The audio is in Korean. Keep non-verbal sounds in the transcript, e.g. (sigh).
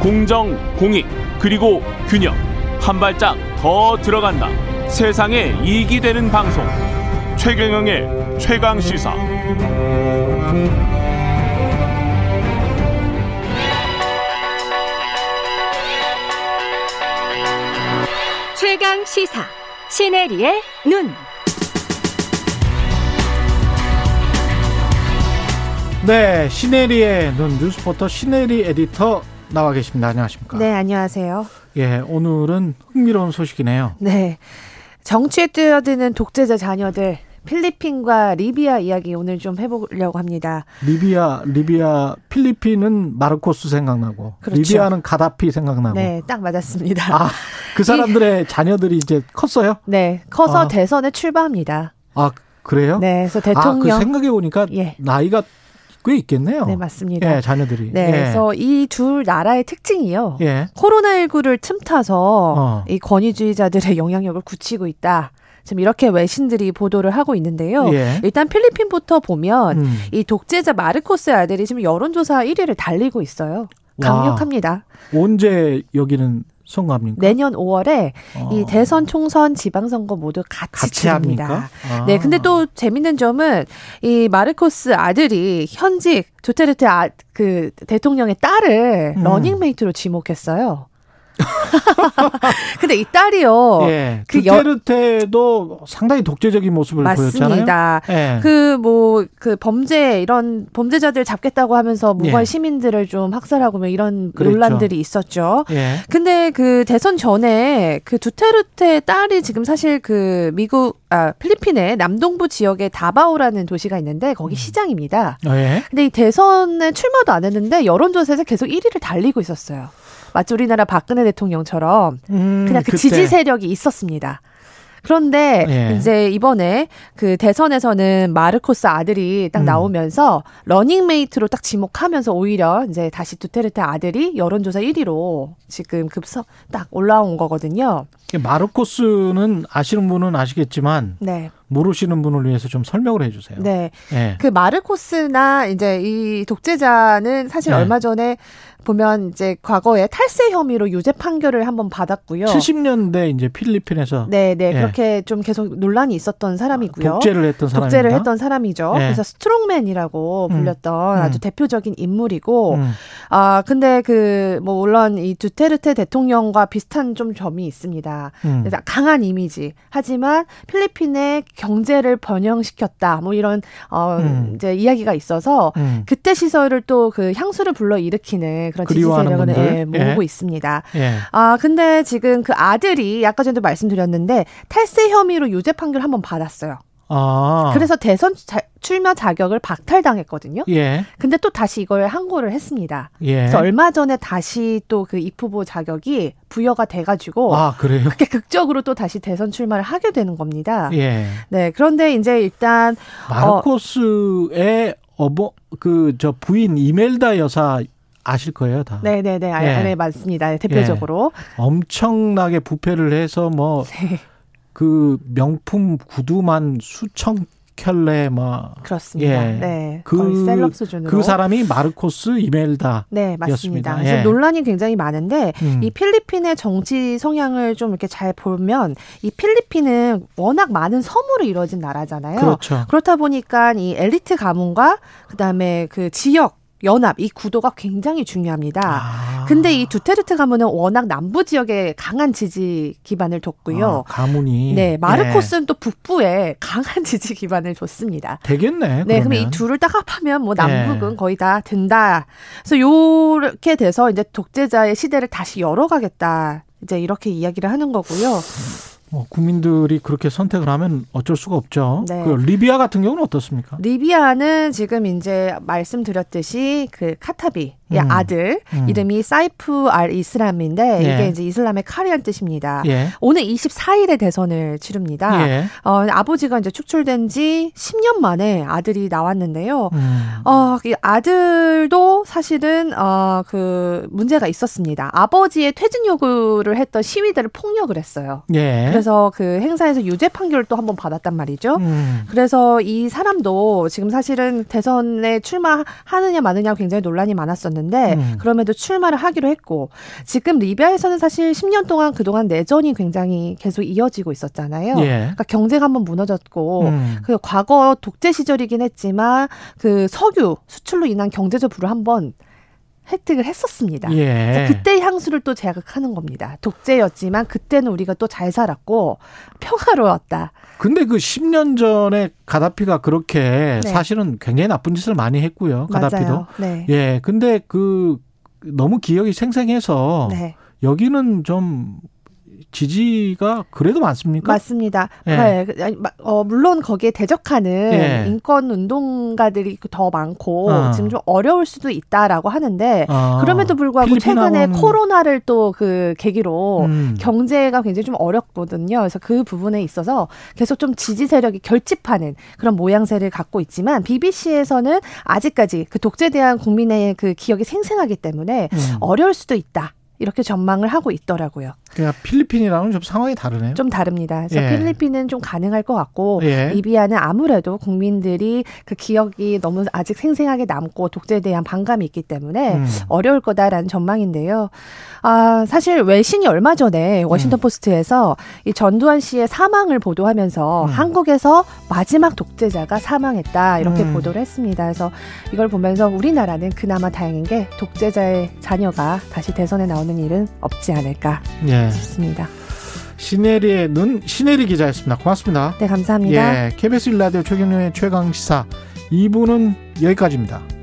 공정, 공익, 그리고 균형. 한 발짝 더 들어간다. 세상에 이익이 되는 방송. 최경영의 최강 시사. 최강 시사. 시네리의 눈. 네, 시네리의 눈 뉴스포터 시네리 에디터 나와 계십니다. 안녕하십니까? 네, 안녕하세요. 예, 오늘은 흥미로운 소식이네요. 네. 정치에 뛰어드는 독재자 자녀들 필리핀과 리비아 이야기 오늘 좀 해보려고 합니다. 리비아, 리비아, 필리핀은 마르코스 생각나고, 그렇죠. 리비아는 가다피 생각나고. 네, 딱 맞았습니다. 아, 그 사람들의 자녀들이 이제 컸어요? 네, 커서 아. 대선에 출마합니다. 아, 그래요? 네, 그래서 아, 그 대통령. 생각해 보니까 예. 나이가 꽤 있겠네요. 네, 맞습니다. 예, 자녀들이. 네, 예. 그래서 이둘 나라의 특징이요. 예. 코로나19를 틈타서 어. 이 권위주의자들의 영향력을 굳히고 있다. 지금 이렇게 외신들이 보도를 하고 있는데요. 예. 일단 필리핀부터 보면 음. 이 독재자 마르코스의 아들이 지금 여론조사 1위를 달리고 있어요. 와. 강력합니다. 언제 여기는 선거합니까? 내년 5월에 어. 이 대선, 총선, 지방선거 모두 같이, 같이 치릅니다. 합니까? 아. 네, 근데 또 재밌는 점은 이 마르코스 아들이 현직 두테르테 아, 그 대통령의 딸을 음. 러닝메이트로 지목했어요. (laughs) 근데 이 딸이요. 예. 그 여- 두테르테도 상당히 독재적인 모습을 보였잖아요. 맞습니다. 예. 그뭐 그 범죄 이런 범죄자들 잡겠다고 하면서 무고한 예. 시민들을 좀 학살하고 뭐 이런 그랬죠. 논란들이 있었죠. 예. 근데 그 대선 전에 그 두테르테 딸이 지금 사실 그 미국 아 필리핀의 남동부 지역에 다바오라는 도시가 있는데 거기 시장입니다. 예. 근데 이 대선에 출마도 안 했는데 여론조사에서 계속 1위를 달리고 있었어요. 마치 우리나라 박근혜 대통령처럼 음, 그냥 그 그때. 지지 세력이 있었습니다. 그런데 예. 이제 이번에 그 대선에서는 마르코스 아들이 딱 음. 나오면서 러닝메이트로 딱 지목하면서 오히려 이제 다시 두테르테 아들이 여론조사 1위로 지금 급서 딱 올라온 거거든요. 마르코스는 아시는 분은 아시겠지만 네. 모르시는 분을 위해서 좀 설명을 해주세요. 네. 예. 그 마르코스나 이제 이 독재자는 사실 네. 얼마 전에 보면 이제 과거에 탈세 혐의로 유죄 판결을 한번 받았고요. 70년대 이제 필리핀에서 네, 네. 예. 그렇게 좀 계속 논란이 있었던 사람이고요. 독재를 했던 사람입니다. 독재를 했던 사람이죠. 예. 그래서 스트롱맨이라고 음. 불렸던 음. 아주 대표적인 인물이고, 음. 아 근데 그 뭐 물론 이 두테르테 대통령과 비슷한 좀 점이 있습니다. 음. 그래서 강한 이미지. 하지만 필리핀의 경제를 번영시켰다. 뭐 이런 어 음. 이제 이야기가 있어서 음. 그때 시설을 또 그 향수를 불러 일으키는 그런 지지 세력을. 예, 모으고 예. 있습니다. 예. 아, 근데 지금 그 아들이 아까 전에도 말씀드렸는데 탈세 혐의로 유죄 판결 한번 받았어요. 아. 그래서 대선 자- 출마 자격을 박탈당했거든요. 예. 근데 또 다시 이걸 항고를 했습니다. 예. 그래서 얼마 전에 다시 또 그 입후보 자격이 부여가 돼가지고 아 그래요? 그렇게 극적으로 또 다시 대선 출마를 하게 되는 겁니다. 예. 네, 그런데 이제 일단 마르코스의 어버 그저 부인 이멜다 여사 아실 거예요 다. 네네네, 아, 예. 네, 맞습니다. 대표적으로. 엄청나게 부패를 해서 뭐 그 네, 명품 구두만 수천 켤레 막 그렇습니다. 예. 네, 그- 거의 셀럽 수준으로. 그 사람이 마르코스 이멜다. 네, 맞습니다. 였습니다. 그래서 예. 논란이 굉장히 많은데 음. 이 필리핀의 정치 성향을 좀 이렇게 잘 보면 이 필리핀은 워낙 많은 섬으로 이루어진 나라잖아요. 그렇죠. 그렇다 보니까 이 엘리트 가문과 그다음에 그 지역 연합 이 구도가 굉장히 중요합니다. 아. 근데 이 두테르테 가문은 워낙 남부 지역에 강한 지지 기반을 뒀고요. 아, 가문이 네, 예. 마르코스는 또 북부에 강한 (laughs) 지지 기반을 뒀습니다. 되겠네. 네, 그러면. 그러면 이 둘을 딱 합하면 뭐 남북은 예. 거의 다 된다. 그래서 요렇게 돼서 이제 독재자의 시대를 다시 열어가겠다. 이제 이렇게 이야기를 하는 거고요. 뭐 국민들이 그렇게 선택을 하면 어쩔 수가 없죠. 네. 그 리비아 같은 경우는 어떻습니까? 리비아는 지금 이제 말씀드렸듯이 그 카타비 의 음. 아들 음. 이름이 사이프 알 이슬람인데 예. 이게 이제 이슬람의 칼이란 뜻입니다. 예. 오늘 24일에 대선을 치릅니다. 예. 어, 아버지가 이제 축출된 지 10년 만에 아들이 나왔는데요. 음. 어, 이 아들도 사실은 어, 그 문제가 있었습니다. 아버지의 퇴진 요구를 했던 시위대를 폭력을 했어요. 예. 그래서 그 행사에서 유죄 판결을 또 한번 받았단 말이죠. 음. 그래서 이 사람도 지금 사실은 대선에 출마하느냐 마느냐 굉장히 논란이 많았었는데 있었는데 음. 그럼에도 출마를 하기로 했고 지금 리비아에서는 사실 10년 동안 그동안 내전이 굉장히 계속 이어지고 있었잖아요. 예. 그러니까 경제가 한번 무너졌고 음. 그 과거 독재 시절이긴 했지만 그 석유 수출로 인한 경제적 부를 한번 혜택을 했었습니다. 예. 그때 향수를 또 자극하는 겁니다. 독재였지만 그때는 우리가 또 잘 살았고 평화로웠다. 근데 그 10년 전에 가다피가 그렇게 네. 사실은 굉장히 나쁜 짓을 많이 했고요. 가다피도. 네. 예. 근데 그 너무 기억이 생생해서 네. 여기는 좀 지지가 그래도 많습니까? 맞습니다. 예. 네. 마- 어, 물론 거기에 대적하는 예. 인권 운동가들이 더 많고 어. 지금 좀 어려울 수도 있다라고 하는데 아, 그럼에도 불구하고 최근에 코로나를 또 그 계기로 음. 경제가 굉장히 좀 어렵거든요. 그래서 그 부분에 있어서 계속 좀 지지 세력이 결집하는 그런 모양새를 갖고 있지만 BBC에서는 아직까지 그 독재에 대한 국민의 그 기억이 생생하기 때문에 음. 어려울 수도 있다. 이렇게 전망을 하고 있더라고요. 그러니까 필리핀이랑은 좀 상황이 다르네요. 좀 다릅니다. 그래서 예. 필리핀은 좀 가능할 것 같고 예. 리비아는 아무래도 국민들이 그 기억이 너무 아직 생생하게 남고 독재에 대한 반감이 있기 때문에 음. 어려울 거다라는 전망인데요. 아, 사실 외신이 얼마 전에 워싱턴 포스트에서 이 전두환 씨의 사망을 보도하면서 음. 한국에서 마지막 독재자가 사망했다 이렇게 음. 보도를 했습니다. 그래서 이걸 보면서 우리나라는 그나마 다행인 게 독재자의 자녀가 다시 대선에 나 오는 일은 없지 않을까 예. 싶습니다. 시네리의 눈 시네리 기자였습니다. 고맙습니다. 네, 감사합니다. 예. KBS 일라디오 최경련의 최강 시사 2부는 여기까지입니다.